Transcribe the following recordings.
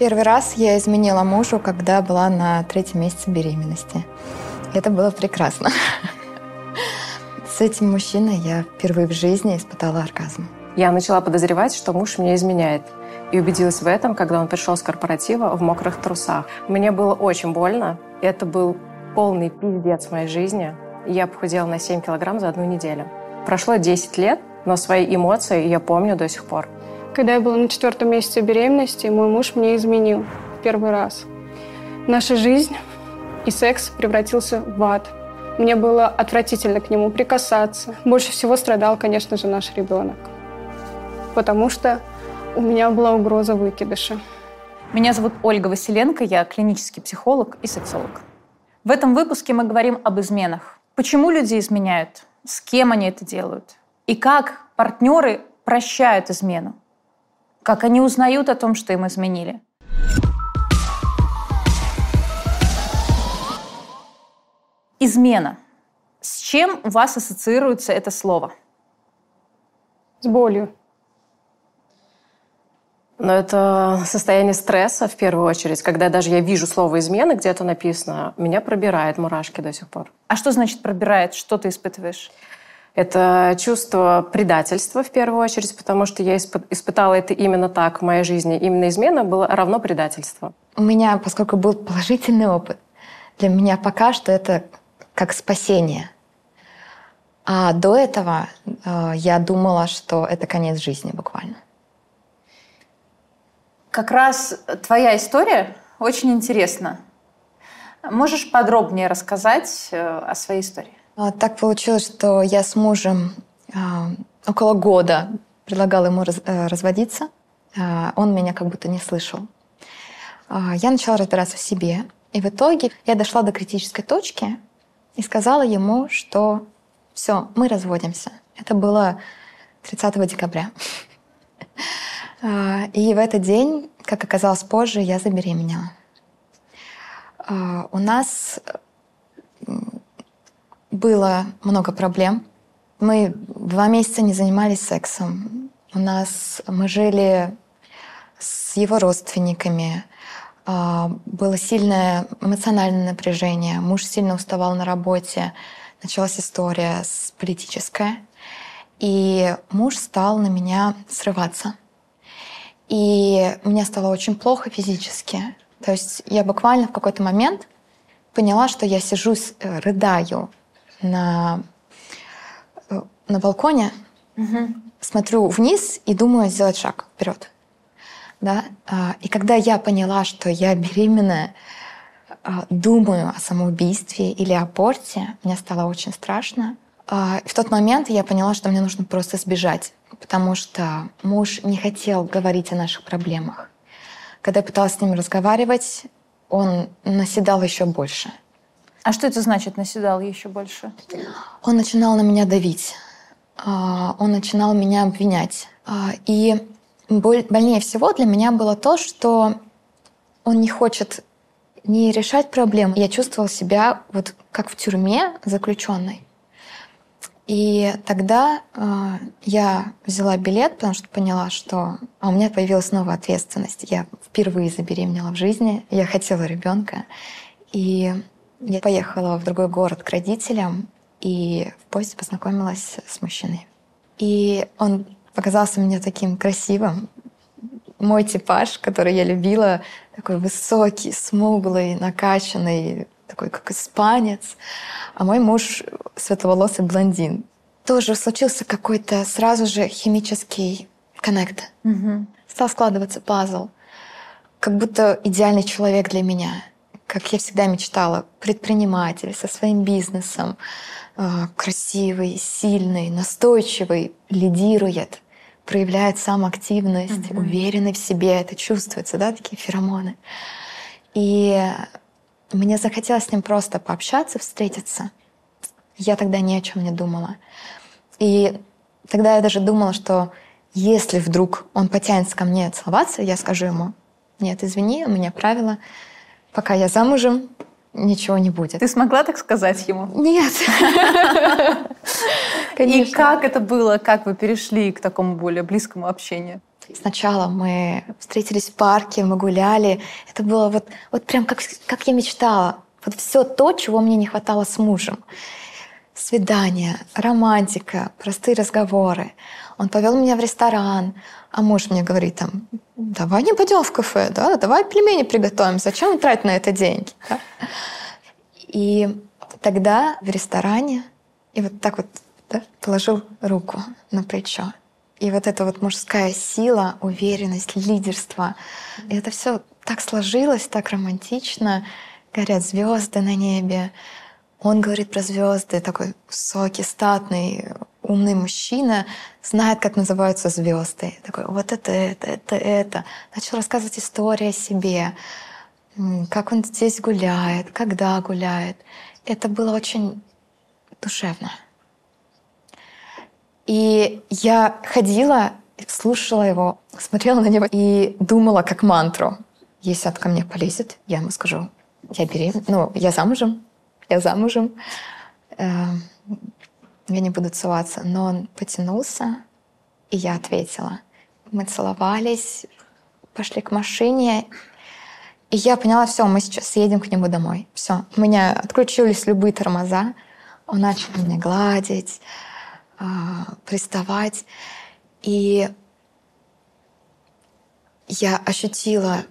Первый раз я изменила мужу, когда была на третьем месяце беременности. Это было прекрасно. С этим мужчиной я впервые в жизни испытала оргазм. Я начала подозревать, что муж меня изменяет. И убедилась в этом, когда он пришел с корпоратива в мокрых трусах. Мне было очень больно. Это был полный пиздец в моей жизни. Я похудела на 7 килограмм за одну неделю. Прошло 10 лет, но свои эмоции я помню до сих пор. Когда я была на четвертом месяце беременности, мой муж мне изменил в первый раз. Наша жизнь и секс превратился в ад. Мне было отвратительно к нему прикасаться. Больше всего страдал, конечно же, наш ребенок. Потому что у меня была угроза выкидыша. Меня зовут Ольга Василенко, я клинический психолог и сексолог. В этом выпуске мы говорим об изменах. Почему люди изменяют? С кем они это делают? И как партнеры прощают измену? Как они узнают о том, что им изменили? Измена. С чем у вас ассоциируется это слово? С болью. Но это состояние стресса в первую очередь. Когда даже я вижу слово «измена», где-то написано, меня пробирает мурашки до сих пор. А что значит пробирает? Что ты испытываешь? Это чувство предательства в первую очередь, потому что я испытала это именно так в моей жизни. Именно измена было равно предательство. У меня, поскольку был положительный опыт, для меня пока что это как спасение. А до этого э, я думала, что это конец жизни буквально. Как раз твоя история очень интересна. Можешь подробнее рассказать э, о своей истории? А, так получилось, что я с мужем а, около года предлагала ему э, разводиться. А, он меня как будто не слышал. Я начала разбираться в себе. И в итоге я дошла до критической точки и сказала ему, что все, мы разводимся. Это было 30 декабря. И в этот день, как оказалось позже, я забеременела. У нас было много проблем. Мы два месяца не занимались сексом. У нас мы жили с его родственниками. А, было сильное эмоциональное напряжение. Муж сильно уставал на работе. Началась история с политическая. И муж стал на меня срываться. И мне стало очень плохо физически. То есть я буквально в какой-то момент поняла, что я сижу, э, рыдаю на, на балконе, угу. смотрю вниз и думаю сделать шаг вперед. Да? А, и когда я поняла, что я беременная, а, думаю о самоубийстве или о порте, мне стало очень страшно. А, в тот момент я поняла, что мне нужно просто сбежать, потому что муж не хотел говорить о наших проблемах. Когда я пыталась с ним разговаривать, он наседал еще больше. А что это значит, наседал еще больше? Он начинал на меня давить. А, он начинал меня обвинять. А, и больнее всего для меня было то, что он не хочет не решать проблем. Я чувствовала себя вот как в тюрьме заключенной. И тогда э, я взяла билет, потому что поняла, что а у меня появилась новая ответственность. Я впервые забеременела в жизни, я хотела ребенка. И я поехала в другой город к родителям и в поезде познакомилась с мужчиной. И он показался мне таким красивым. Мой типаж, который я любила, такой высокий, смуглый, накачанный, такой как испанец. А мой муж светловолосый блондин. Тоже случился какой-то сразу же химический коннект. Угу. Стал складываться пазл. Как будто идеальный человек для меня как я всегда мечтала, предприниматель со своим бизнесом, а, красивый, сильный, настойчивый, лидирует, проявляет самоактивность, угу. уверенный в себе, это чувствуется, да, такие феромоны. И мне захотелось с ним просто пообщаться, встретиться. Я тогда ни о чем не думала. И тогда я даже думала, что если вдруг он потянется ко мне целоваться, я скажу ему, нет, извини, у меня правило — пока я замужем, ничего не будет. Ты смогла так сказать ему? Нет. И как это было? Как вы перешли к такому более близкому общению? Сначала мы встретились в парке, мы гуляли. Это было вот, вот прям как, как я мечтала. Вот все то, чего мне не хватало с мужем. Свидание, романтика, простые разговоры. Он повел меня в ресторан, а муж мне говорит там, давай не пойдем в кафе, да, давай пельмени приготовим, зачем тратить на это деньги? Да? И тогда в ресторане и вот так вот да, положил руку на плечо. И вот эта вот мужская сила, уверенность, лидерство. И это все так сложилось, так романтично. Горят звезды на небе. Он говорит про звезды, такой высокий, статный, умный мужчина, знает, как называются звезды. Такой, вот это, это, это, это. Начал рассказывать истории о себе, как он здесь гуляет, когда гуляет. Это было очень душевно. И я ходила, слушала его, смотрела на него и думала как мантру. Если он ко мне полезет, я ему скажу, я беременна, ну, я замужем, я замужем, э, я не буду целоваться. Но он потянулся, и я ответила. Мы целовались, пошли к машине, и я поняла, все, мы сейчас едем к нему домой. Все, у меня отключились любые тормоза. Он начал меня гладить, а, приставать. И я ощутила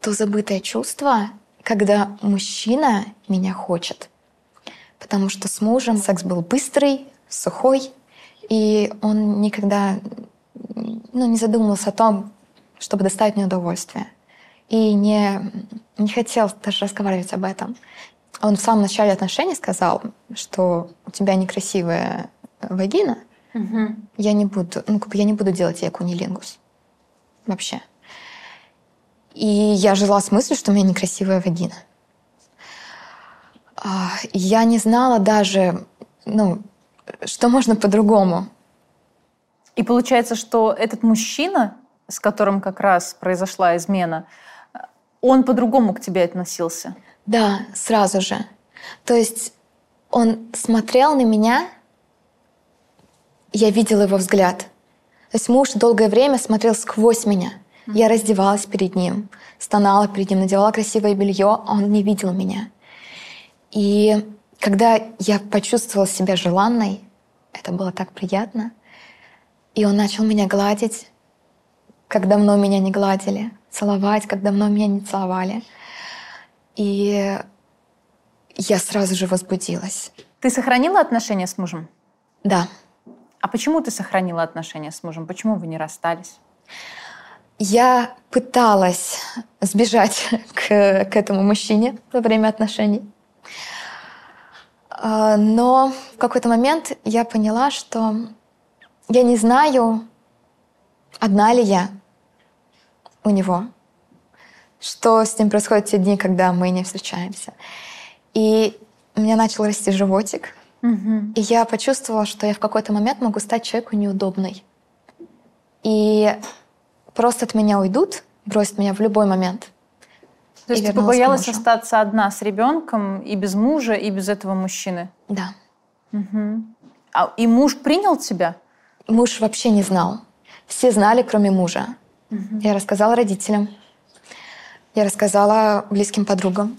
то забытое чувство, когда мужчина меня хочет. Потому что с мужем секс был быстрый, сухой, и он никогда ну, не задумывался о том, чтобы доставить мне удовольствие. И не, не хотел даже разговаривать об этом. Он в самом начале отношений сказал, что у тебя некрасивая вагина, угу. я не буду, ну, как бы я не буду делать ей кунилингус. Вообще. И я жила с мыслью, что у меня некрасивая вагина. А, я не знала даже, ну, что можно по-другому. И получается, что этот мужчина, с которым как раз произошла измена, он по-другому к тебе относился? Да, сразу же. То есть он смотрел на меня, я видела его взгляд. То есть муж долгое время смотрел сквозь меня. Я раздевалась перед ним, стонала перед ним, надевала красивое белье, а он не видел меня. И когда я почувствовала себя желанной, это было так приятно. И он начал меня гладить, как давно меня не гладили, целовать, как давно меня не целовали. И я сразу же возбудилась. Ты сохранила отношения с мужем? Да. А почему ты сохранила отношения с мужем? Почему вы не расстались? Я пыталась сбежать к, к этому мужчине во время отношений. А, но в какой-то момент я поняла, что я не знаю, одна ли я у него, что с ним происходит в те дни, когда мы не встречаемся. И у меня начал расти животик, угу. и я почувствовала, что я в какой-то момент могу стать человеку неудобной. И просто от меня уйдут, бросят меня в любой момент. То есть ты побоялась остаться одна с ребенком и без мужа, и без этого мужчины? Да. Угу. А, и муж принял тебя? Муж вообще не знал. Все знали, кроме мужа. Угу. Я рассказала родителям. Я рассказала близким подругам.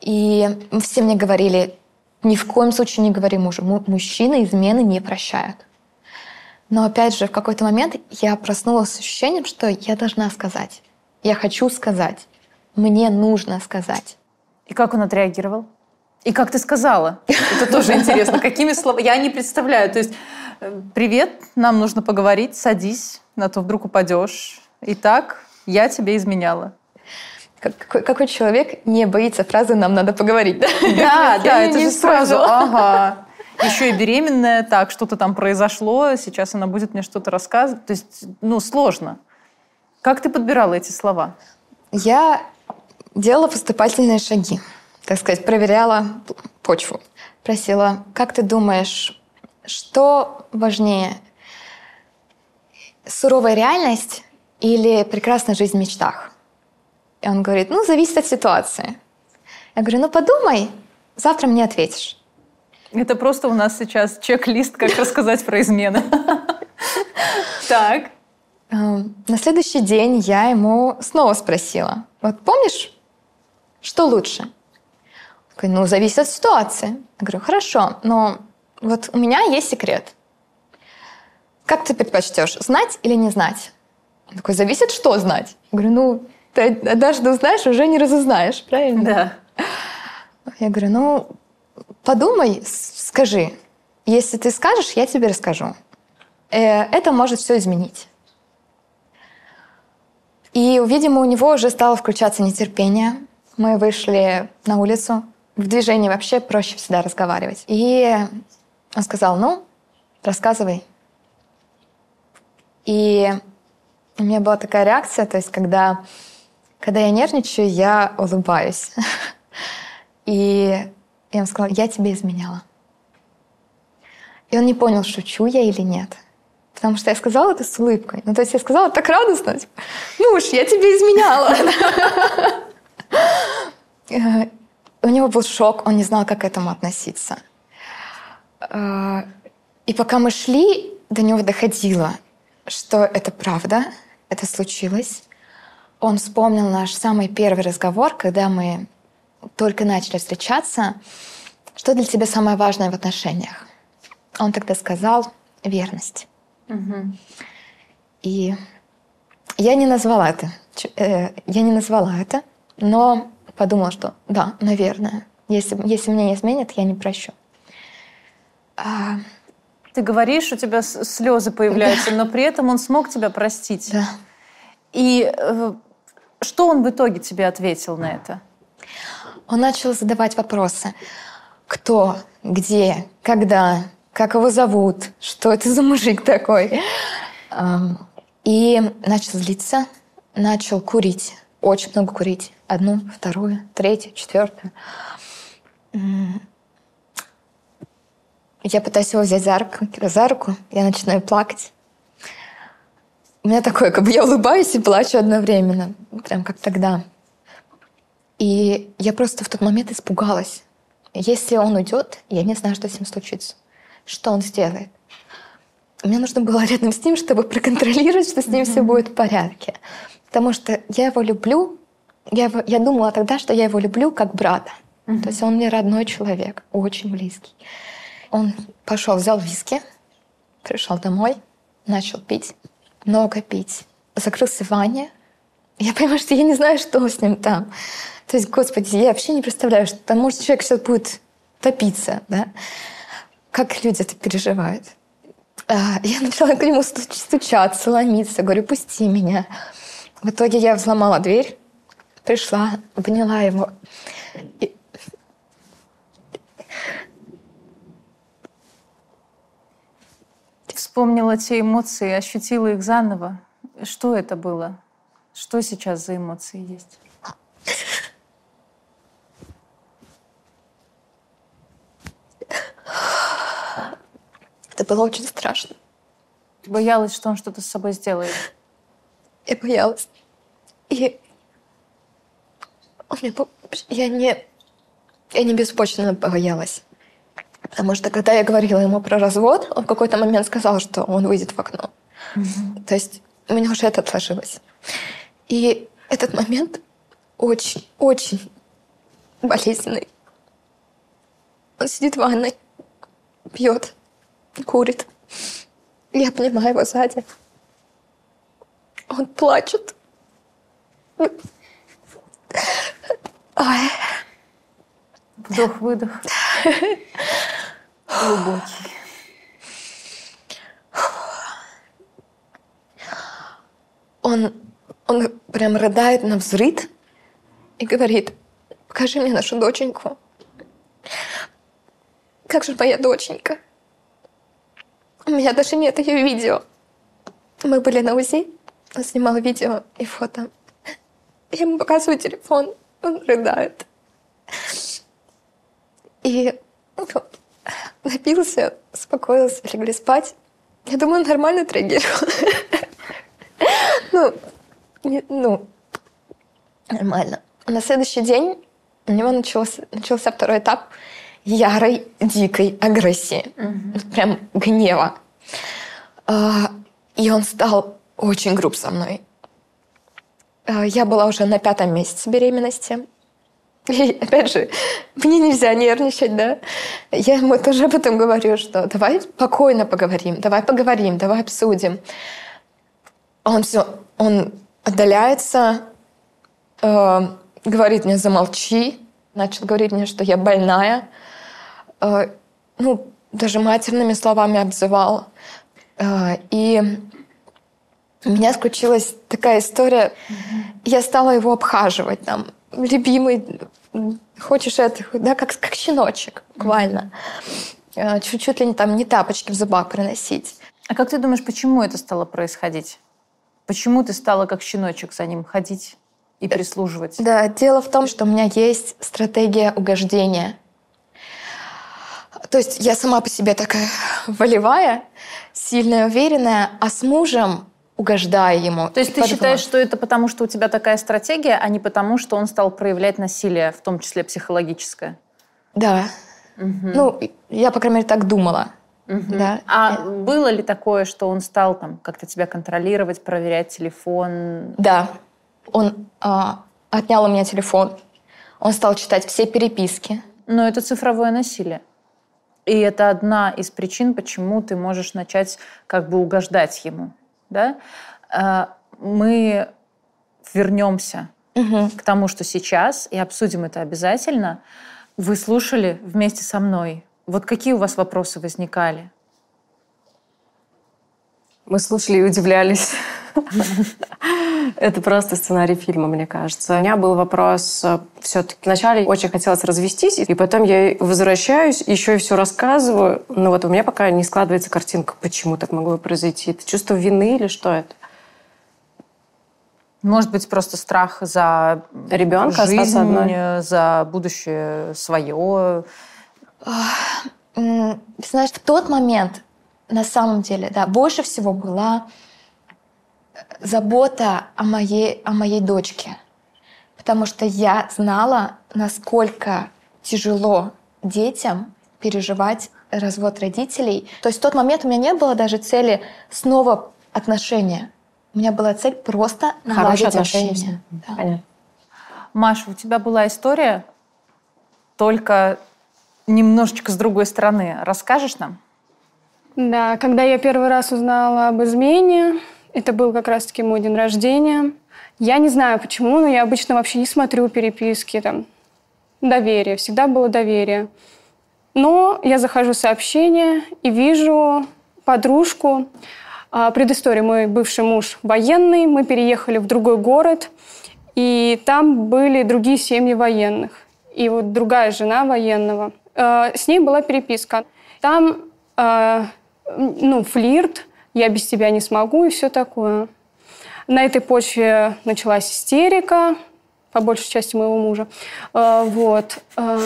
И все мне говорили, ни в коем случае не говори мужу. Мужчины измены не прощают. Но опять же, в какой-то момент я проснулась с ощущением, что я должна сказать. Я хочу сказать. Мне нужно сказать. И как он отреагировал? И как ты сказала? Это тоже интересно. Какими словами? Я не представляю. То есть, э, привет, нам нужно поговорить, садись, на то вдруг упадешь. Итак, я тебе изменяла. Какой, какой человек не боится фразы «нам надо поговорить», да? Да, да, это же сразу, ага еще и беременная, так, что-то там произошло, сейчас она будет мне что-то рассказывать. То есть, ну, сложно. Как ты подбирала эти слова? Я делала поступательные шаги, так сказать, проверяла почву. Просила, как ты думаешь, что важнее, суровая реальность или прекрасная жизнь в мечтах? И он говорит, ну, зависит от ситуации. Я говорю, ну, подумай, завтра мне ответишь. Это просто у нас сейчас чек-лист, как рассказать про измены. Так. Эм, на следующий день я ему снова спросила. Вот помнишь, что лучше? Он такой, ну, зависит от ситуации. Я говорю, хорошо, но вот у меня есть секрет. Как ты предпочтешь, знать или не знать? Он такой, зависит, что знать. Я говорю, ну, ты однажды узнаешь, уже не разузнаешь, правильно? Да. Я говорю, ну, подумай, скажи. Если ты скажешь, я тебе расскажу. Э, это может все изменить. И, видимо, у него уже стало включаться нетерпение. Мы вышли на улицу. В движении вообще проще всегда разговаривать. И он сказал, ну, рассказывай. И у меня была такая реакция, то есть когда, когда я нервничаю, я улыбаюсь. И я ему сказала, я тебе изменяла. И он не понял, шучу я или нет. Потому что я сказала это с улыбкой. Ну, то есть я сказала так радостно, типа, муж, я тебе изменяла. Э, у него был шок, он не знал, как к этому относиться. Э, и пока мы шли, до него доходило, что это правда, это случилось. Он вспомнил наш самый первый разговор, когда мы только начали встречаться. Что для тебя самое важное в отношениях? Он тогда сказал верность. Угу. И я не назвала это. Э, я не назвала это, но подумала, что да, наверное. Если, если меня не изменят, я не прощу. А... Ты говоришь, у тебя слезы появляются, да. но при этом он смог тебя простить. Да. И э, что он в итоге тебе ответил на это? Он начал задавать вопросы. Кто, где, когда, как его зовут, что это за мужик такой. И начал злиться, начал курить, очень много курить. Одну, вторую, третью, четвертую. Я пытаюсь его взять за руку, за руку, я начинаю плакать. У меня такое, как бы я улыбаюсь и плачу одновременно, прям как тогда. И я просто в тот момент испугалась. Если он уйдет, я не знаю, что с ним случится что он сделает. Мне нужно было рядом с ним, чтобы проконтролировать, что с ним mm-hmm. все будет в порядке. Потому что я его люблю. Я, его, я думала тогда, что я его люблю как брата. Mm-hmm. То есть он мне родной человек, очень близкий. Он пошел, взял виски, пришел домой, начал пить, много пить. Закрылся в ванне. Я понимаю, что я не знаю, что с ним там. То есть, господи, я вообще не представляю, что там может человек сейчас будет топиться, да. Как люди это переживают? А, я начала к нему стучаться, ломиться. Говорю, пусти меня. В итоге я взломала дверь, пришла, обняла его. И... Вспомнила те эмоции, ощутила их заново. Что это было? Что сейчас за эмоции есть? Это было очень страшно. Ты боялась, что он что-то с собой сделает? Я боялась. И меня... я не... Я не беспочвенно боялась. Потому что когда я говорила ему про развод, он в какой-то момент сказал, что он выйдет в окно. Mm-hmm. То есть у меня уже это отложилось. И этот момент очень, очень болезненный. Он сидит в ванной, пьет курит. Я понимаю его сзади. Он плачет. Ой. Вдох-выдох. Глубокий. Он, он прям рыдает на взрыд и говорит, покажи мне нашу доченьку. Как же моя доченька? У меня даже нет ее видео. Мы были на УЗИ, он снимал видео и фото. Я ему показываю телефон, он рыдает. И ну, напился, успокоился, легли спать. Я думаю, он нормально отреагировал. Ну, ну, нормально. На следующий день у него начался, начался второй этап – ярой, дикой агрессии, угу. прям гнева. А, и он стал очень груб со мной. Э, я была уже на пятом месяце беременности. И опять же, мне нельзя нервничать, да. Я ему тоже об этом говорю, что давай спокойно поговорим, давай поговорим, давай обсудим. Он все, он отдаляется, э, говорит мне замолчи, начал говорить мне, что я больная. Э, ну, даже матерными словами обзывал. Э, и у меня случилась такая история. Я стала его обхаживать там. Любимый, хочешь это, да, как, как щеночек, буквально. Э, чуть-чуть ли не там не тапочки в зубах приносить. А как ты думаешь, почему это стало происходить? Почему ты стала как щеночек за ним ходить и прислуживать? Да, дело в том, что у меня есть стратегия угождения. То есть я сама по себе такая волевая, сильная, уверенная, а с мужем угождая ему. То есть ты считаешь, что это потому, что у тебя такая стратегия, а не потому, что он стал проявлять насилие, в том числе психологическое? Да. Угу. Ну, я, по крайней мере, так думала. Угу. Да. А я... было ли такое, что он стал там как-то тебя контролировать, проверять телефон? Да. Он а, отнял у меня телефон. Он стал читать все переписки. Но это цифровое насилие. И это одна из причин, почему ты можешь начать как бы угождать ему. Да? А, мы вернемся угу. к тому, что сейчас, и обсудим это обязательно. Вы слушали вместе со мной. Вот какие у вас вопросы возникали? Мы слушали и удивлялись. Это просто сценарий фильма, мне кажется. У меня был вопрос э, все-таки. Вначале очень хотелось развестись, и потом я возвращаюсь, еще и все рассказываю. Но вот у меня пока не складывается картинка, почему так могло произойти. Это чувство вины или что это? Может быть, просто страх за ребенка, жизнь, за будущее свое. Знаешь, в тот момент, на самом деле, да, больше всего была забота о моей, о моей дочке. Потому что я знала, насколько тяжело детям переживать развод родителей. То есть в тот момент у меня не было даже цели снова отношения. У меня была цель просто наладить отношения. отношения. Да. Понятно. Маша, у тебя была история, только немножечко с другой стороны. Расскажешь нам? Да, когда я первый раз узнала об измене, это был как раз-таки мой день рождения. Я не знаю почему, но я обычно вообще не смотрю переписки. Там, доверие, всегда было доверие. Но я захожу в сообщение и вижу подружку. А, предыстория. Мой бывший муж военный. Мы переехали в другой город. И там были другие семьи военных. И вот другая жена военного. А, с ней была переписка. Там а, ну, флирт, я без тебя не смогу и все такое. На этой почве началась истерика, по большей части моего мужа. А, вот. А,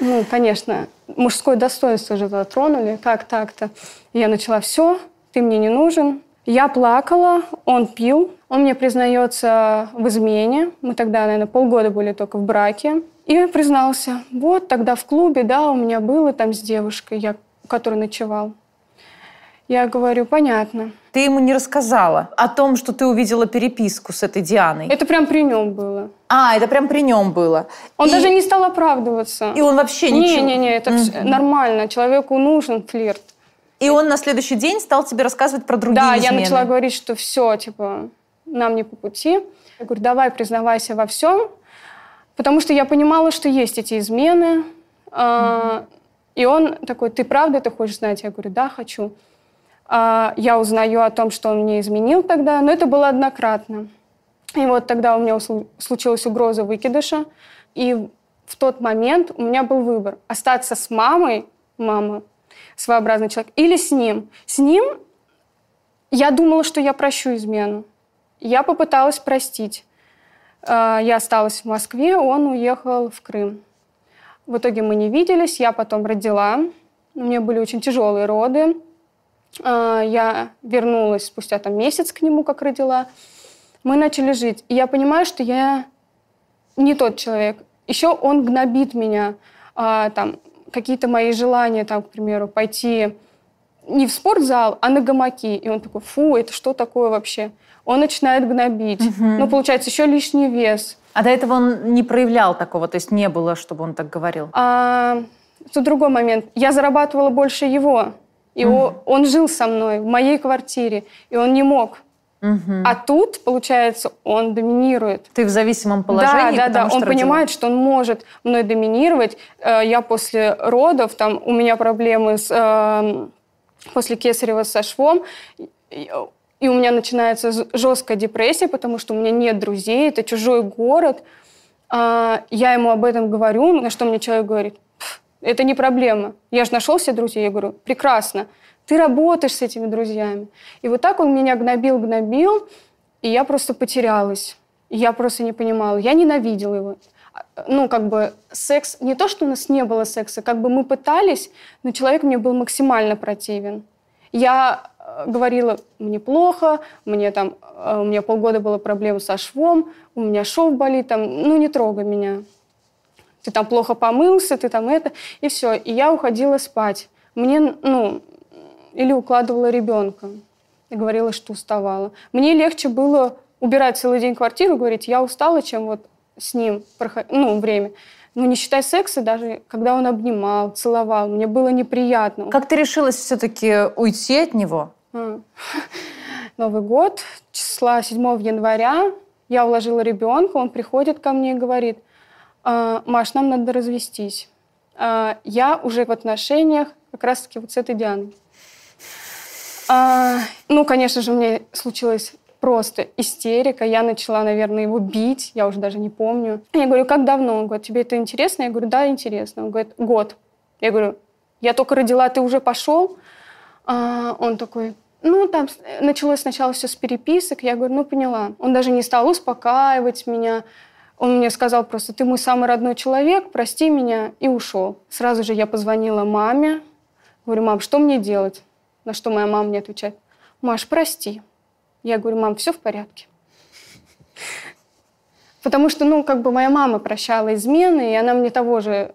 ну, конечно, мужское достоинство же затронули. Как так-то? Я начала все, ты мне не нужен. Я плакала, он пил, он мне признается в измене. Мы тогда, наверное, полгода были только в браке. И признался, вот тогда в клубе, да, у меня было там с девушкой, я, которая ночевал. Я говорю, понятно. Ты ему не рассказала о том, что ты увидела переписку с этой Дианой? Это прям при нем было. А, это прям при нем было. Он и... даже не стал оправдываться. И он вообще ничего... Не-не-не, это mm-hmm. нормально. Человеку нужен флирт. И он на следующий день стал тебе рассказывать про другие Да, измены. я начала говорить, что все, типа, нам не по пути. Я говорю, давай признавайся во всем. Потому что я понимала, что есть эти измены. Mm-hmm. И он такой, ты правда это хочешь знать? Я говорю, да, хочу. А, я узнаю о том, что он мне изменил тогда, но это было однократно. И вот тогда у меня случилась угроза выкидыша, и в тот момент у меня был выбор – остаться с мамой, мама, своеобразный человек, или с ним. С ним я думала, что я прощу измену. Я попыталась простить. А, я осталась в Москве, он уехал в Крым. В итоге мы не виделись, я потом родила. У меня были очень тяжелые роды. А, я вернулась спустя там месяц к нему, как родила. Мы начали жить. И я понимаю, что я не тот человек. Еще он гнобит меня. А, там, какие-то мои желания, там, к примеру, пойти не в спортзал, а на гамаки. И он такой, фу, это что такое вообще? Он начинает гнобить. Угу. Ну, получается, еще лишний вес. А до этого он не проявлял такого, то есть не было, чтобы он так говорил? А, тут другой момент. Я зарабатывала больше его. И угу. он жил со мной в моей квартире, и он не мог. Угу. А тут, получается, он доминирует. Ты в зависимом положении? Да, да, да. Он родила. понимает, что он может мной доминировать. Э, я после родов, там у меня проблемы с, э, после кесарева со швом, и у меня начинается жесткая депрессия, потому что у меня нет друзей, это чужой город. А, я ему об этом говорю, на что мне человек говорит, это не проблема. Я же нашел себе друзей. Я говорю, прекрасно. Ты работаешь с этими друзьями. И вот так он меня гнобил, гнобил, и я просто потерялась. Я просто не понимала. Я ненавидела его. Ну, как бы секс... Не то, что у нас не было секса, как бы мы пытались, но человек мне был максимально противен. Я э, говорила, мне плохо, мне там, э, у меня полгода было проблем со швом, у меня шов болит, там, ну не трогай меня ты там плохо помылся, ты там это, и все. И я уходила спать. Мне, ну, или укладывала ребенка. И говорила, что уставала. Мне легче было убирать целый день квартиру, говорить, я устала, чем вот с ним ну, время. Ну, не считай секса, даже когда он обнимал, целовал, мне было неприятно. Как ты решилась все-таки уйти от него? Новый год, числа 7 января, я уложила ребенка, он приходит ко мне и говорит – Маш, нам надо развестись. А, я уже в отношениях как раз-таки вот с этой Дианой. А, ну, конечно же, у меня случилась просто истерика. Я начала, наверное, его бить, я уже даже не помню. Я говорю, как давно? Он говорит, тебе это интересно? Я говорю, да, интересно. Он говорит, год. Я говорю, я только родила, ты уже пошел? А, он такой, ну, там началось сначала все с переписок. Я говорю, ну, поняла. Он даже не стал успокаивать меня. Он мне сказал просто, ты мой самый родной человек, прости меня, и ушел. Сразу же я позвонила маме, говорю, мам, что мне делать? На что моя мама мне отвечает, Маш, прости. Я говорю, мам, все в порядке. Потому что, ну, как бы моя мама прощала измены, и она мне того же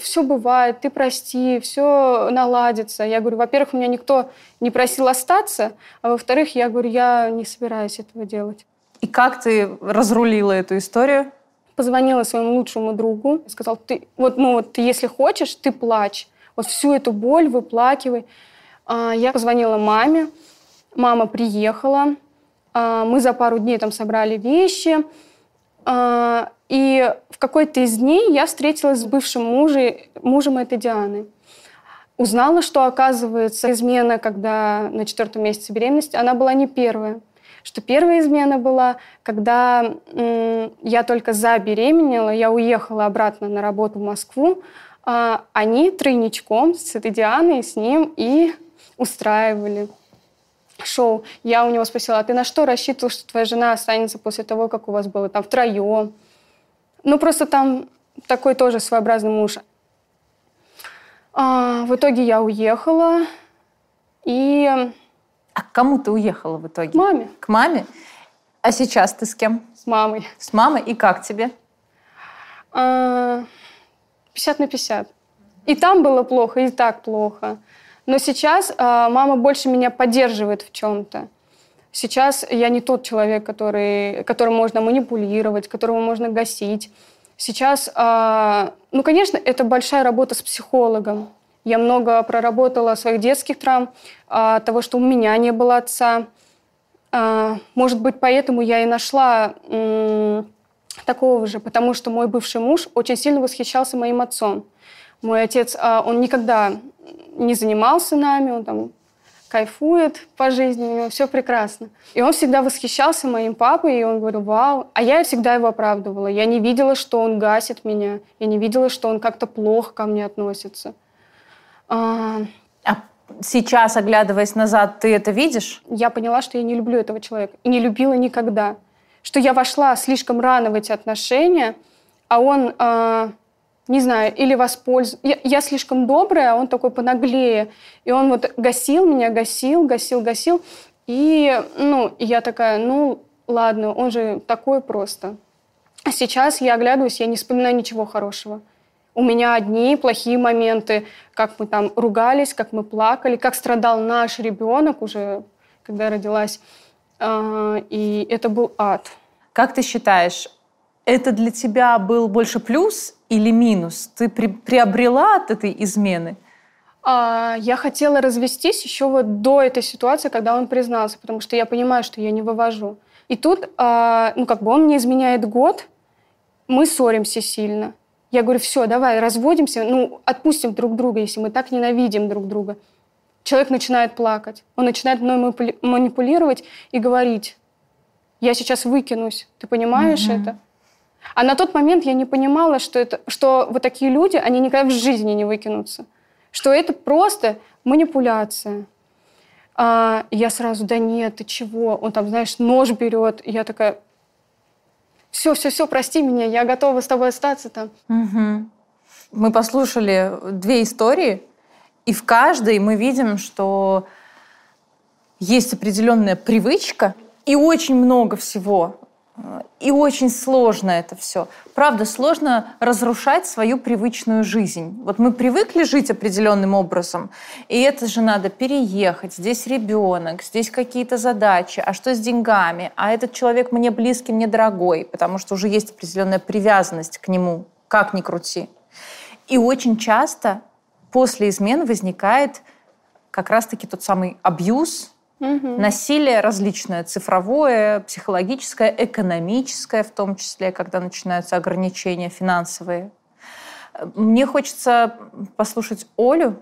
все бывает, ты прости, все наладится. Я говорю, во-первых, меня никто не просил остаться, а во-вторых, я говорю, я не собираюсь этого делать. И как ты разрулила эту историю? Позвонила своему лучшему другу, сказал, ты вот, ну вот, ты, если хочешь, ты плачь. Вот всю эту боль выплакивай. А, я позвонила маме, мама приехала, а, мы за пару дней там собрали вещи, а, и в какой-то из дней я встретилась с бывшим мужем, мужем этой Дианы. Узнала, что, оказывается, измена, когда на четвертом месяце беременности, она была не первая что первая измена была, когда я только забеременела, я уехала обратно на работу в Москву, а они тройничком с этой Дианой, с ним и устраивали шоу. Я у него спросила, а ты на что рассчитывал, что твоя жена останется после того, как у вас было там втроем? Ну, просто там такой тоже своеобразный муж. А, в итоге я уехала, и а к кому ты уехала в итоге? К маме. К маме? А сейчас ты с кем? С мамой. С мамой? И как тебе? 50 а, на 50. И там было плохо, и так плохо. Но сейчас а, мама больше меня поддерживает в чем-то. Сейчас я не тот человек, который, которым можно манипулировать, которого можно гасить. Сейчас, а, ну, конечно, это большая работа с психологом. Я много проработала своих детских травм, а, того, что у меня не было отца. А, может быть, поэтому я и нашла такого же, потому что мой бывший муж очень сильно восхищался моим отцом. Мой отец, а, он никогда не занимался нами, он там кайфует по жизни, у него все прекрасно. И он всегда восхищался моим папой, и он говорил, вау. А я всегда его оправдывала. Я не видела, что он гасит меня. Я не видела, что он как-то плохо ко мне относится. А, а сейчас, оглядываясь назад, ты это видишь? Я поняла, что я не люблю этого человека. И не любила никогда. Что я вошла слишком рано в эти отношения, а он, э, не знаю, или воспользовался... Я, я слишком добрая, а он такой понаглее. И он вот гасил меня, гасил, гасил, гасил. И, ну, я такая, ну, ладно, он же такой просто. А сейчас я оглядываюсь, я не вспоминаю ничего хорошего. У меня одни плохие моменты, как мы там ругались, как мы плакали, как страдал наш ребенок уже, когда родилась. А, и это был ад. Как ты считаешь, это для тебя был больше плюс или минус? Ты при, приобрела от этой измены? А, я хотела развестись еще вот до этой ситуации, когда он признался, потому что я понимаю, что я не вывожу. И тут, а, ну как бы он мне изменяет год, мы ссоримся сильно. Я говорю, все, давай, разводимся, ну, отпустим друг друга, если мы так ненавидим друг друга. Человек начинает плакать, он начинает мной манипулировать и говорить, я сейчас выкинусь, ты понимаешь mm-hmm. это? А на тот момент я не понимала, что, это, что вот такие люди, они никогда в жизни не выкинутся. Что это просто манипуляция. А я сразу, да нет, ты чего? Он там, знаешь, нож берет. И я такая, все, все, все, прости меня, я готова с тобой остаться там. Угу. Мы послушали две истории, и в каждой мы видим, что есть определенная привычка и очень много всего и очень сложно это все. Правда, сложно разрушать свою привычную жизнь. Вот мы привыкли жить определенным образом, и это же надо переехать. Здесь ребенок, здесь какие-то задачи. А что с деньгами? А этот человек мне близкий, мне дорогой, потому что уже есть определенная привязанность к нему, как ни крути. И очень часто после измен возникает как раз-таки тот самый абьюз, Угу. Насилие различное, цифровое, психологическое, экономическое в том числе, когда начинаются ограничения финансовые. Мне хочется послушать Олю,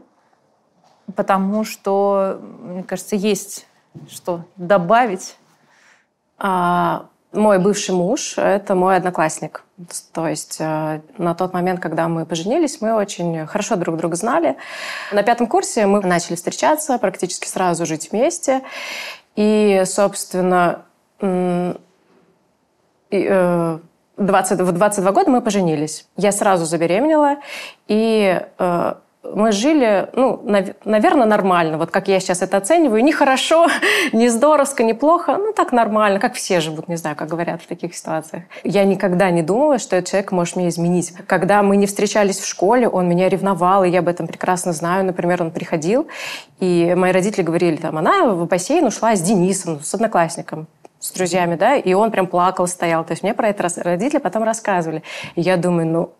потому что, мне кажется, есть что добавить. А, мой бывший муж – это мой одноклассник. То есть э, на тот момент, когда мы поженились, мы очень хорошо друг друга знали. На пятом курсе мы начали встречаться, практически сразу жить вместе. И, собственно, 20, э, в 22 года мы поженились. Я сразу забеременела, и э, мы жили, ну, нав- наверное, нормально. Вот как я сейчас это оцениваю. Не хорошо, не здоровско, не плохо. Ну, так нормально, как все живут, не знаю, как говорят в таких ситуациях. Я никогда не думала, что этот человек может меня изменить. Когда мы не встречались в школе, он меня ревновал, и я об этом прекрасно знаю. Например, он приходил, и мои родители говорили, там, она в бассейн ушла с Денисом, с одноклассником с друзьями, да, и он прям плакал, стоял. То есть мне про это родители потом рассказывали. И я думаю, ну,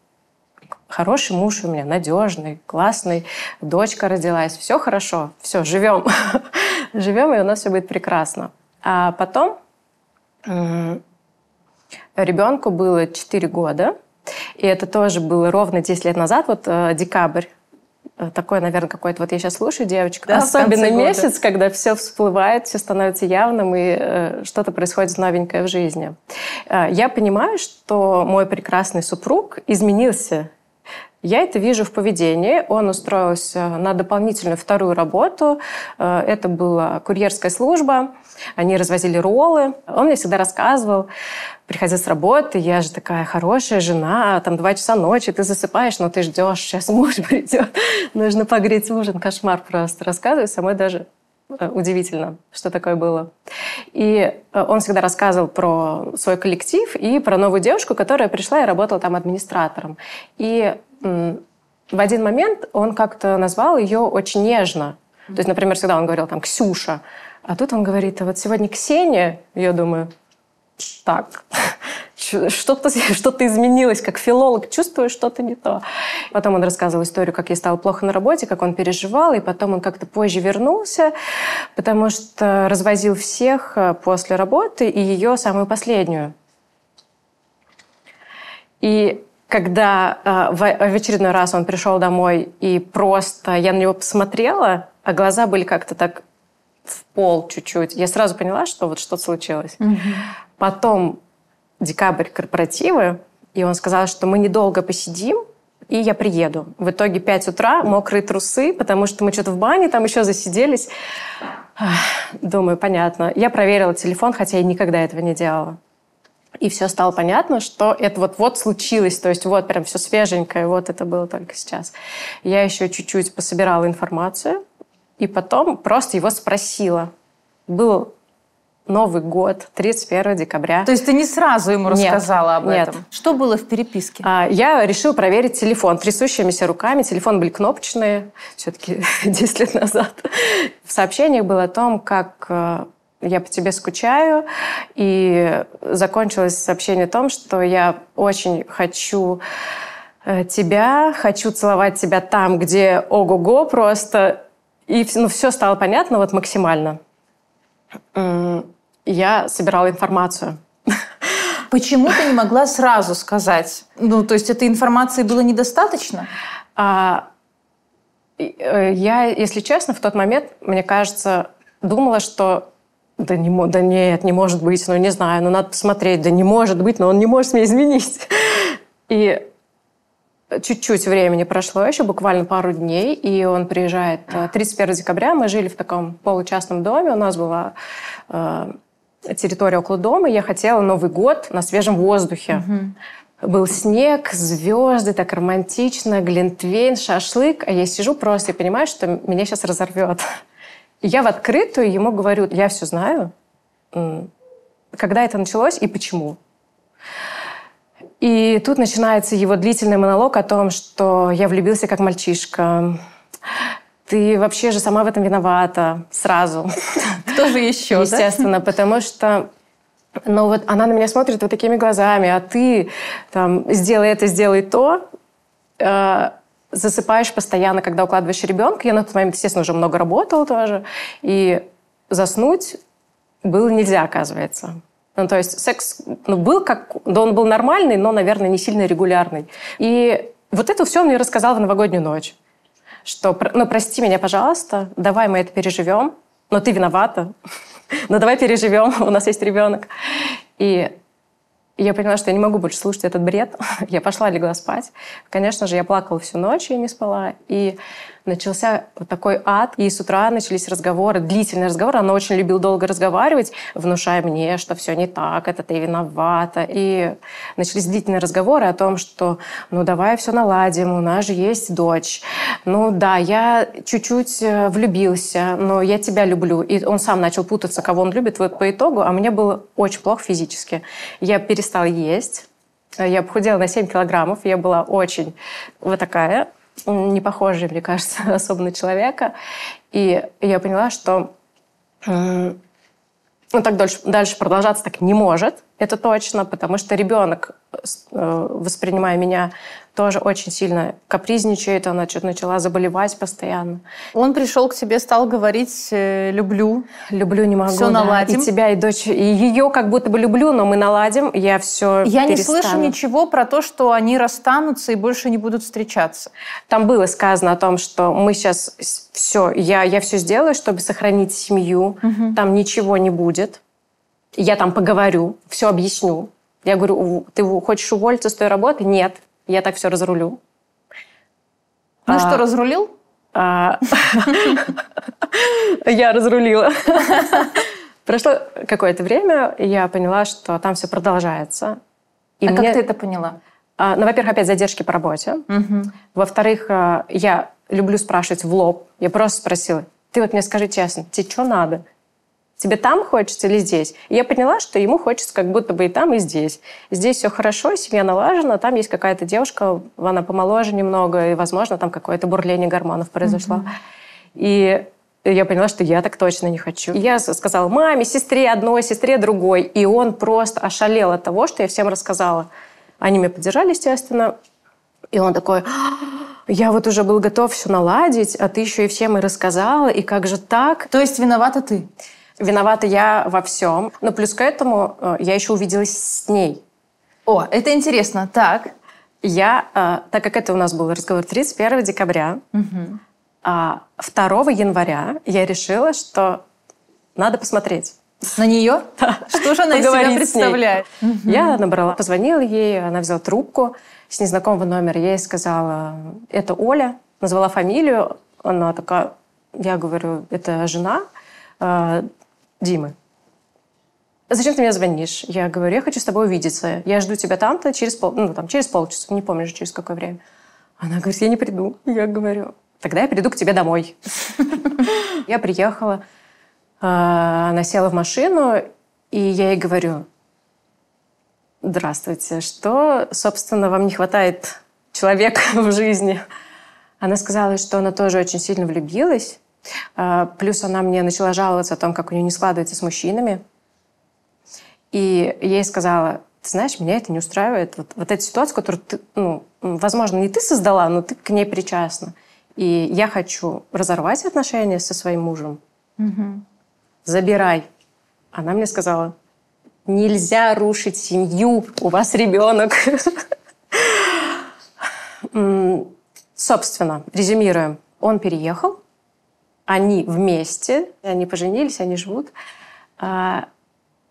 хороший муж у меня, надежный, классный, дочка родилась, все хорошо, все, живем. живем, и у нас все будет прекрасно. А потом ребенку было 4 года, и это тоже было ровно 10 лет назад, вот э, декабрь, э, такой, наверное, какой-то, вот я сейчас слушаю девочек, да, особенно месяц, когда все всплывает, все становится явным, и э, что-то происходит новенькое в жизни. Э, я понимаю, что мой прекрасный супруг изменился я это вижу в поведении. Он устроился на дополнительную вторую работу. Э, это была курьерская служба. Они развозили роллы. Он мне всегда рассказывал, приходил с работы, я же такая хорошая жена, там два часа ночи, ты засыпаешь, но ты ждешь, сейчас муж придет, нужно погреть ужин, кошмар просто. Рассказываю, самой даже э, удивительно, что такое было. И э, он всегда рассказывал про свой коллектив и про новую девушку, которая пришла и работала там администратором. И в один момент он как-то назвал ее очень нежно. То есть, например, всегда он говорил там «Ксюша», а тут он говорит, а вот сегодня Ксения, я думаю, так, что-то что изменилось, как филолог, чувствую что-то не то. Потом он рассказывал историю, как ей стало плохо на работе, как он переживал, и потом он как-то позже вернулся, потому что развозил всех э, после работы и ее самую последнюю. И когда э, в, в очередной раз он пришел домой, и просто я на него посмотрела, а глаза были как-то так в пол чуть-чуть. Я сразу поняла, что вот что-то случилось. Угу. Потом декабрь корпоративы, и он сказал, что мы недолго посидим, и я приеду. В итоге 5 утра, мокрые трусы, потому что мы что-то в бане там еще засиделись. Думаю, понятно. Я проверила телефон, хотя я никогда этого не делала. И все стало понятно, что это вот-вот случилось. То есть вот прям все свеженькое, вот это было только сейчас. Я еще чуть-чуть пособирала информацию, и потом просто его спросила. Был Новый год, 31 декабря. То есть ты не сразу ему Нет, рассказала об нет. этом? Что было в переписке? А, Я решила проверить телефон трясущимися руками. Телефоны были кнопочные, все-таки 10 лет назад. В сообщениях было о том, как э, я по тебе скучаю. И закончилось сообщение о том, что я очень хочу э, тебя, хочу целовать тебя там, где ого-го просто. И ну, все стало понятно вот максимально. Я собирала информацию. Почему ты не могла сразу сказать? Ну, то есть этой информации было недостаточно? А, э, я, если честно, в тот момент, мне кажется, думала, что да, не, да нет, не может быть, ну не знаю, ну надо посмотреть, да не может быть, но он не может меня изменить. И чуть-чуть времени прошло, еще буквально пару дней, и он приезжает э, 31 декабря. Мы жили в таком получастном доме, у нас была э, территория около дома, я хотела Новый год на свежем воздухе. Был снег, звезды, так романтично, глинтвейн, шашлык. А я сижу просто и понимаю, что меня сейчас разорвет. И я в открытую ему говорю, я все знаю, когда это началось и почему. И тут начинается его длительный монолог о том, что я влюбился как мальчишка. Ты вообще же сама в этом виновата сразу. Кто же еще, да? Естественно, потому что ну вот она на меня смотрит вот такими глазами, а ты там сделай это, сделай то, Э, засыпаешь постоянно, когда укладываешь ребенка. Я на тот момент, естественно, уже много работала тоже, и заснуть было нельзя, оказывается. Ну, то есть секс ну, был как... Да, он был нормальный, но, наверное, не сильно регулярный. И вот это все он мне рассказал в новогоднюю ночь. Что, ну, прости меня, пожалуйста, давай мы это переживем, но ты виновата. Но давай переживем, у нас есть ребенок. И я поняла, что я не могу больше слушать этот бред. Я пошла, легла спать. Конечно же, я плакала всю ночь, я не спала. И начался такой ад. И с утра начались разговоры, длительные разговоры. Она очень любила долго разговаривать, внушая мне, что все не так, это ты виновата. И начались длительные разговоры о том, что ну давай все наладим, у нас же есть дочь. Ну да, я чуть-чуть э, влюбился, но я тебя люблю. И он сам начал путаться, кого он любит вот по итогу, а мне было очень плохо физически. Я перестала есть, я похудела на 7 килограммов, я была очень вот такая, не похожая, мне кажется, особо на человека. И я поняла, что ну, так дальше, дальше продолжаться так не может, это точно, потому что ребенок, с- э, воспринимая меня, тоже очень сильно капризничает, она что-то начала заболевать постоянно. Он пришел к тебе, стал говорить э, «люблю». Люблю, не могу. Всё да. наладим? И тебя, и дочь, и ее как будто бы люблю, но мы наладим, я все Я не слышу ничего про то, что они расстанутся и больше не будут встречаться. Там было сказано о том, что мы сейчас все, я, я все сделаю, чтобы сохранить семью, там ничего не будет. Я там поговорю, все объясню. Я говорю, «У- ты хочешь уволиться с той работы? Нет, я так все разрулю. Ну А, что, разрулил? А, Я разрулила. Прошло какое-то время, я поняла, что там все продолжается. И а мне- как ты это поняла? а, Ну, во-первых, опять задержки по работе. Во-вторых, а, я люблю спрашивать в лоб. Я просто спросила, ты вот мне скажи честно, тебе что надо? Тебе там хочется или здесь? И я поняла, что ему хочется как будто бы и там, и здесь. Здесь все хорошо, семья налажена, там есть какая-то девушка, она помоложе немного, и, возможно, там какое-то бурление гормонов произошло. И я поняла, что я так точно не хочу. И я сказала маме, сестре одной, сестре другой. И он просто ошалел от того, что я всем рассказала. Они меня поддержали, естественно. И он такой, «А, я вот уже был готов все наладить, а ты еще и всем и рассказала, и как же так? То есть виновата ты? Виновата я во всем. Но плюс к этому э, я еще увиделась с ней. О, это интересно. Так. Я, э, так как это у нас был разговор 31 декабря, а 2 января я решила, что надо посмотреть. На нее? Что же она из себя представляет? Я набрала, позвонила ей, она взяла трубку с незнакомого номера. Я ей сказала, это Оля, назвала фамилию. Она такая, я говорю, это жена э, Димы. Зачем ты мне звонишь? Я говорю, я хочу с тобой увидеться. Я жду тебя там-то через, пол, ну, там, через полчаса, не помню уже через какое время. Она говорит, я не приду. Я говорю, тогда я приду к тебе домой. Я приехала, а, она села в машину, И я ей говорю, здравствуйте, что, собственно, вам не хватает человека в жизни? Она сказала, что она тоже очень сильно влюбилась. А, плюс она мне начала жаловаться о том, как у нее не складывается с мужчинами. И я ей сказала, ты знаешь, меня это не устраивает. Вот, вот эта ситуация, которую ты, ну, возможно, не ты создала, но ты к ней причастна. И я хочу разорвать отношения со своим мужем. Угу. Забирай. Она мне сказала, нельзя рушить семью, у вас ребенок. Собственно, резюмируем. Он переехал, они вместе, они поженились, они живут. А,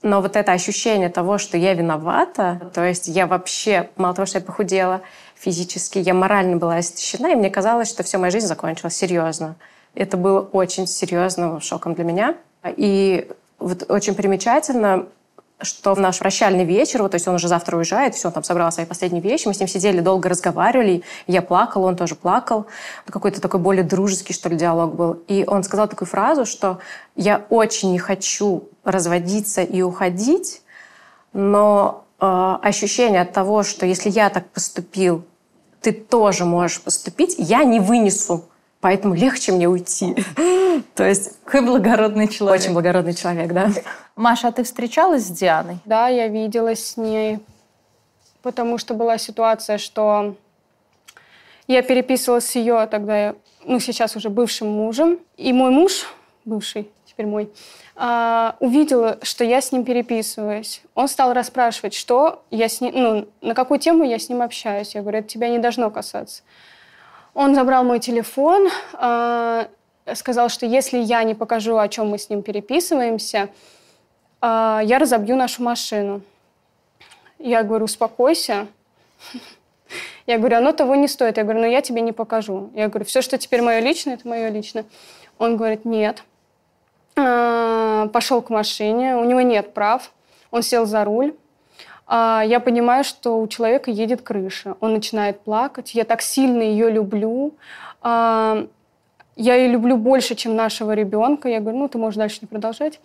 но вот это ощущение того, что я виновата, то есть я вообще, мало того, что я похудела физически, я морально была истощена, и мне казалось, что все, моя жизнь закончилась, серьезно. Это было очень серьезным шоком для меня. И вот очень примечательно, что в наш прощальный вечер, вот, то есть он уже завтра уезжает, все, он там собрал свои последние вещи, мы с ним сидели, долго разговаривали, я плакала, он тоже плакал. Какой-то такой более дружеский, что ли, диалог был. И он сказал такую фразу, что я очень не хочу разводиться и уходить, но э, ощущение от того, что если я так поступил, ты тоже можешь поступить, я не вынесу поэтому легче мне уйти. То есть... Какой благородный человек. Очень благородный человек, да. Маша, а ты встречалась с Дианой? Да, я виделась с ней, потому что была ситуация, что я переписывалась с ее тогда, ну, сейчас уже бывшим мужем, и мой муж, бывший, теперь мой, а, увидел, что я с ним переписываюсь. Он стал расспрашивать, что я с ним, ну, на какую тему я с ним общаюсь. Я говорю, это тебя не должно касаться. Он забрал мой телефон, э, сказал, что если я не покажу, о чем мы с ним переписываемся, я разобью нашу машину. Я говорю, успокойся. Я говорю, оно того не стоит. Я говорю, но я тебе не покажу. Я говорю, все, что теперь мое личное, это мое личное. Он говорит, нет. Э, пошел к машине, у него нет прав. Он сел за руль. А, я понимаю, что у человека едет крыша. Он начинает плакать. Я так сильно ее люблю. А, я ее люблю больше, чем нашего ребенка. Я говорю, ну, ты можешь дальше не продолжать.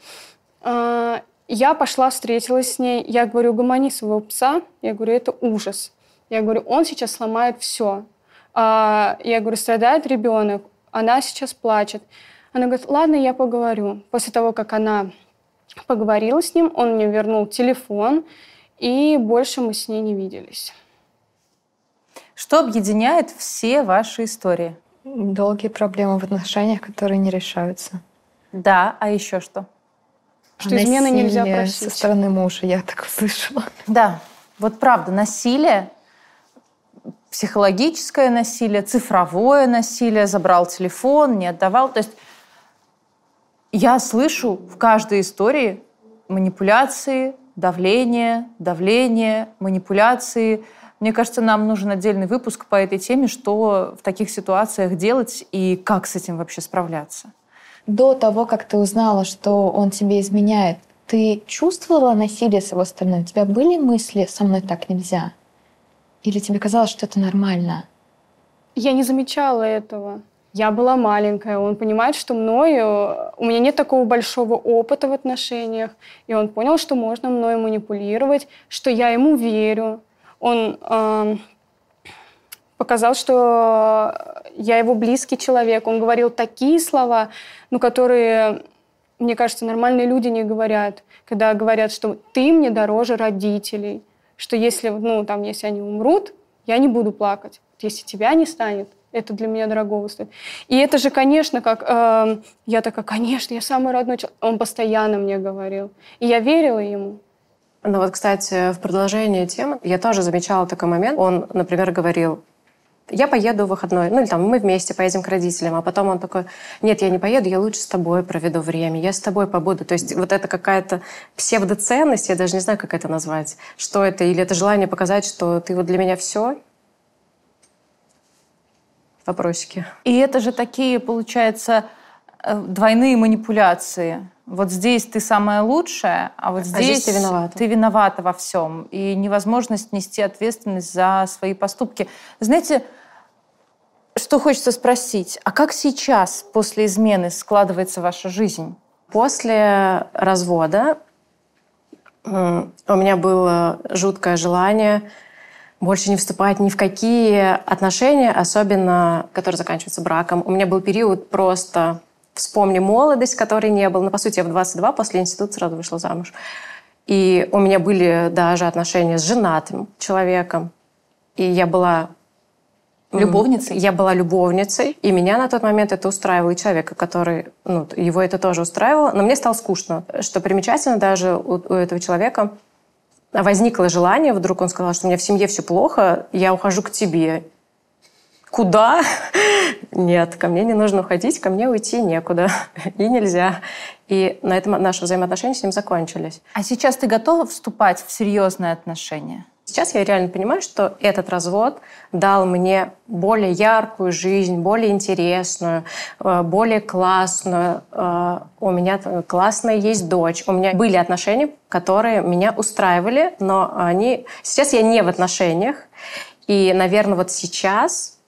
А, я пошла, встретилась с ней. Я говорю, гомони своего пса. Я говорю, это ужас. Я говорю, он сейчас сломает все. Я говорю, страдает ребенок. Она сейчас плачет. Она говорит, ладно, я поговорю. После того, как она поговорила с ним, он мне вернул телефон. И больше мы с ней не виделись. Что объединяет все ваши истории? Долгие проблемы в отношениях, которые не решаются. Да, а еще что? Что насилие измены нельзя просить. со стороны мужа, я так услышала. Да, вот правда, насилие, психологическое насилие, цифровое насилие, забрал телефон, не отдавал. То есть я слышу в каждой истории манипуляции, давление, давление, манипуляции. Мне кажется, нам нужен отдельный выпуск по этой теме, что в таких ситуациях делать и как с этим вообще справляться. До того, как ты узнала, что он тебе изменяет, ты чувствовала насилие с его стороны? У тебя были мысли «со мной так нельзя»? Или тебе казалось, что это нормально? Я не замечала этого. Я была маленькая, он понимает, что мною... У меня нет такого большого опыта в отношениях, и он понял, что можно мною манипулировать, что я ему верю. Он э, показал, что я его близкий человек. Он говорил такие слова, ну, которые, мне кажется, нормальные люди не говорят. Когда говорят, что ты мне дороже родителей, что если, ну, там, если они умрут, я не буду плакать. Если тебя не станет, это для меня дорогого стоит. И это же, конечно, как... Э, я такая, конечно, я самый родной человек. Он постоянно мне говорил. И я верила ему. Ну вот, кстати, в продолжение темы я тоже замечала такой момент. Он, например, говорил, я поеду в выходной, ну или там мы вместе поедем к родителям, а потом он такой, нет, я не поеду, я лучше с тобой проведу время, я с тобой побуду. То есть вот это какая-то псевдоценность, я даже не знаю, как это назвать, что это, или это желание показать, что ты вот для меня все, вопросики. И это же такие, получается, э, двойные манипуляции. Вот здесь ты самая лучшая, а вот здесь, а здесь ты виновата. Ты виновата во всем. И невозможность нести ответственность за свои поступки. Знаете, что хочется спросить, а как сейчас после измены складывается ваша жизнь? После развода У меня было жуткое желание больше не вступать ни в какие отношения, особенно которые заканчиваются браком. У меня был период просто вспомни молодость, которой не было. Ну, по сути, я в 22 после института сразу вышла замуж. И у меня были даже отношения с женатым человеком. И я была Любовницей? Я была любовницей, и меня на тот момент это устраивало, и человека, который, ну, его это тоже устраивало, но мне стало скучно. Что примечательно, даже у, у этого человека возникло желание, вдруг он сказал, что у меня в семье все плохо, я ухожу к тебе. Куда? Нет, ко мне не нужно уходить, ко мне уйти некуда. И нельзя. И на этом наши взаимоотношения с ним закончились. А сейчас ты готова вступать в серьезные отношения? Сейчас я реально понимаю, что этот развод дал мне более яркую жизнь, более интересную, э, более классную. Э, у меня классная есть дочь. У меня были отношения, которые меня устраивали, но они... Сейчас я не в отношениях. И, наверное, вот сейчас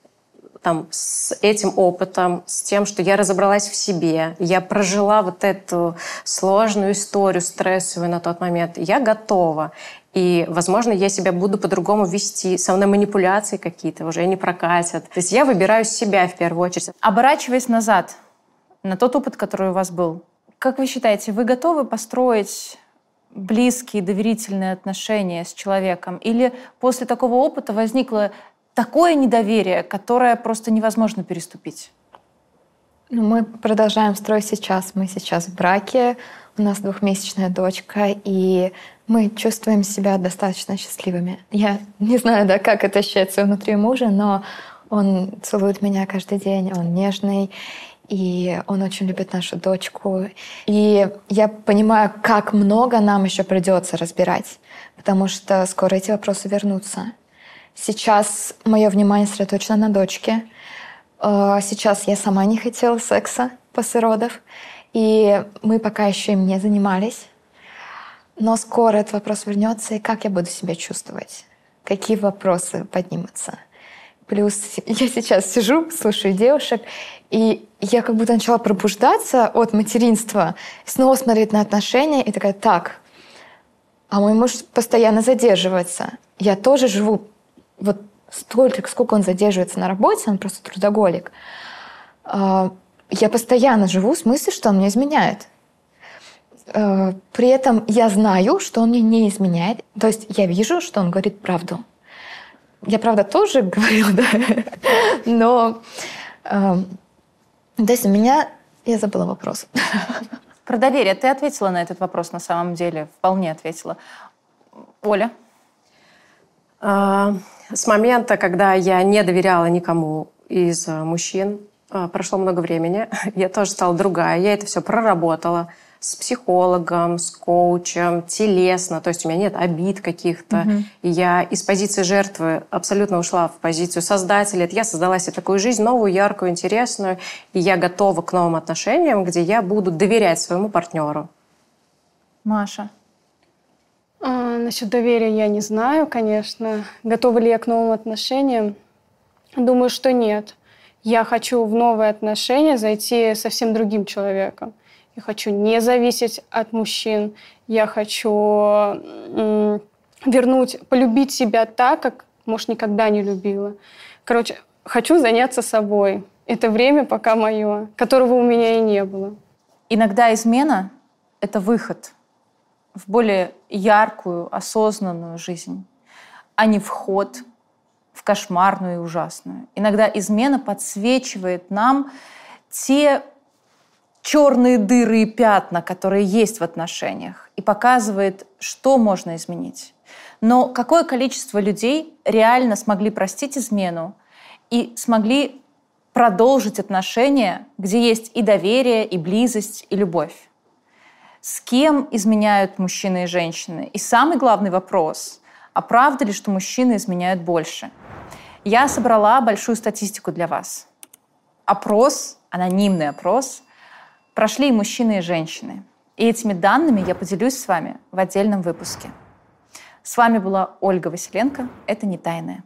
там, с этим опытом, с тем, что я разобралась в себе, я прожила вот эту сложную историю, стрессовую на тот момент, я готова. И, возможно, я себя буду по-другому вести, со мной манипуляции какие-то уже не прокатят. То есть я выбираю себя в первую очередь. Оборачиваясь назад на тот опыт, который у вас был, как вы считаете, вы готовы построить близкие, доверительные отношения с человеком? Или после такого опыта возникло такое недоверие, которое просто невозможно переступить? Ну, мы продолжаем строить сейчас. Мы сейчас в браке, у нас двухмесячная дочка, и мы чувствуем себя достаточно счастливыми. Я не знаю, да, как это ощущается внутри мужа, но он целует меня каждый день, он нежный, и он очень любит нашу дочку. И я понимаю, как много нам еще придется разбирать, потому что скоро эти вопросы вернутся. Сейчас мое внимание сосредоточено на дочке. Э, сейчас я сама не хотела секса после родов, и мы пока еще им не занимались. Но скоро этот вопрос вернется, и как я буду себя чувствовать? Какие вопросы поднимутся? Плюс я сейчас сижу, слушаю девушек, и я как будто начала пробуждаться от материнства, снова смотреть на отношения и такая, так, а мой муж постоянно задерживается. Я тоже живу вот столько, сколько он задерживается на работе, он просто трудоголик. А, я постоянно живу с мыслью, что он мне изменяет. Э, при этом я знаю, что он мне не изменяет. То есть я вижу, что он говорит правду. Я, правда, тоже говорила, да. Но... Эм, то есть у меня... Я забыла вопрос. Про доверие. Ты ответила на этот вопрос на самом деле. Вполне ответила. Оля? А, с момента, когда я не доверяла никому из мужчин, а, прошло много времени. Я тоже стала другая. Я это все проработала с психологом, с коучем, телесно, то есть у меня нет обид каких-то. Угу. И я из позиции жертвы абсолютно ушла в позицию создателя. Я создала себе такую жизнь новую, яркую, интересную, и я готова к новым отношениям, где я буду доверять своему партнеру. Маша. А, насчет доверия я не знаю, конечно. Готова ли я к новым отношениям? Думаю, что нет. Я хочу в новые отношения зайти совсем другим человеком. Я хочу не зависеть от мужчин. Я хочу вернуть, полюбить себя так, как, может, никогда не любила. Короче, хочу заняться собой. Это время пока мое, которого у меня и не было. Иногда измена — это выход в более яркую, осознанную жизнь, а не вход в кошмарную и ужасную. Иногда измена подсвечивает нам те черные дыры и пятна, которые есть в отношениях, и показывает, что можно изменить. Но какое количество людей реально смогли простить измену и смогли продолжить отношения, где есть и доверие, и близость, и любовь? С кем изменяют мужчины и женщины? И самый главный вопрос, а правда ли, что мужчины изменяют больше? Я собрала большую статистику для вас. Опрос, анонимный опрос – прошли и мужчины, и женщины. И этими данными я поделюсь с вами в отдельном выпуске. С вами была Ольга Василенко. Это не тайное.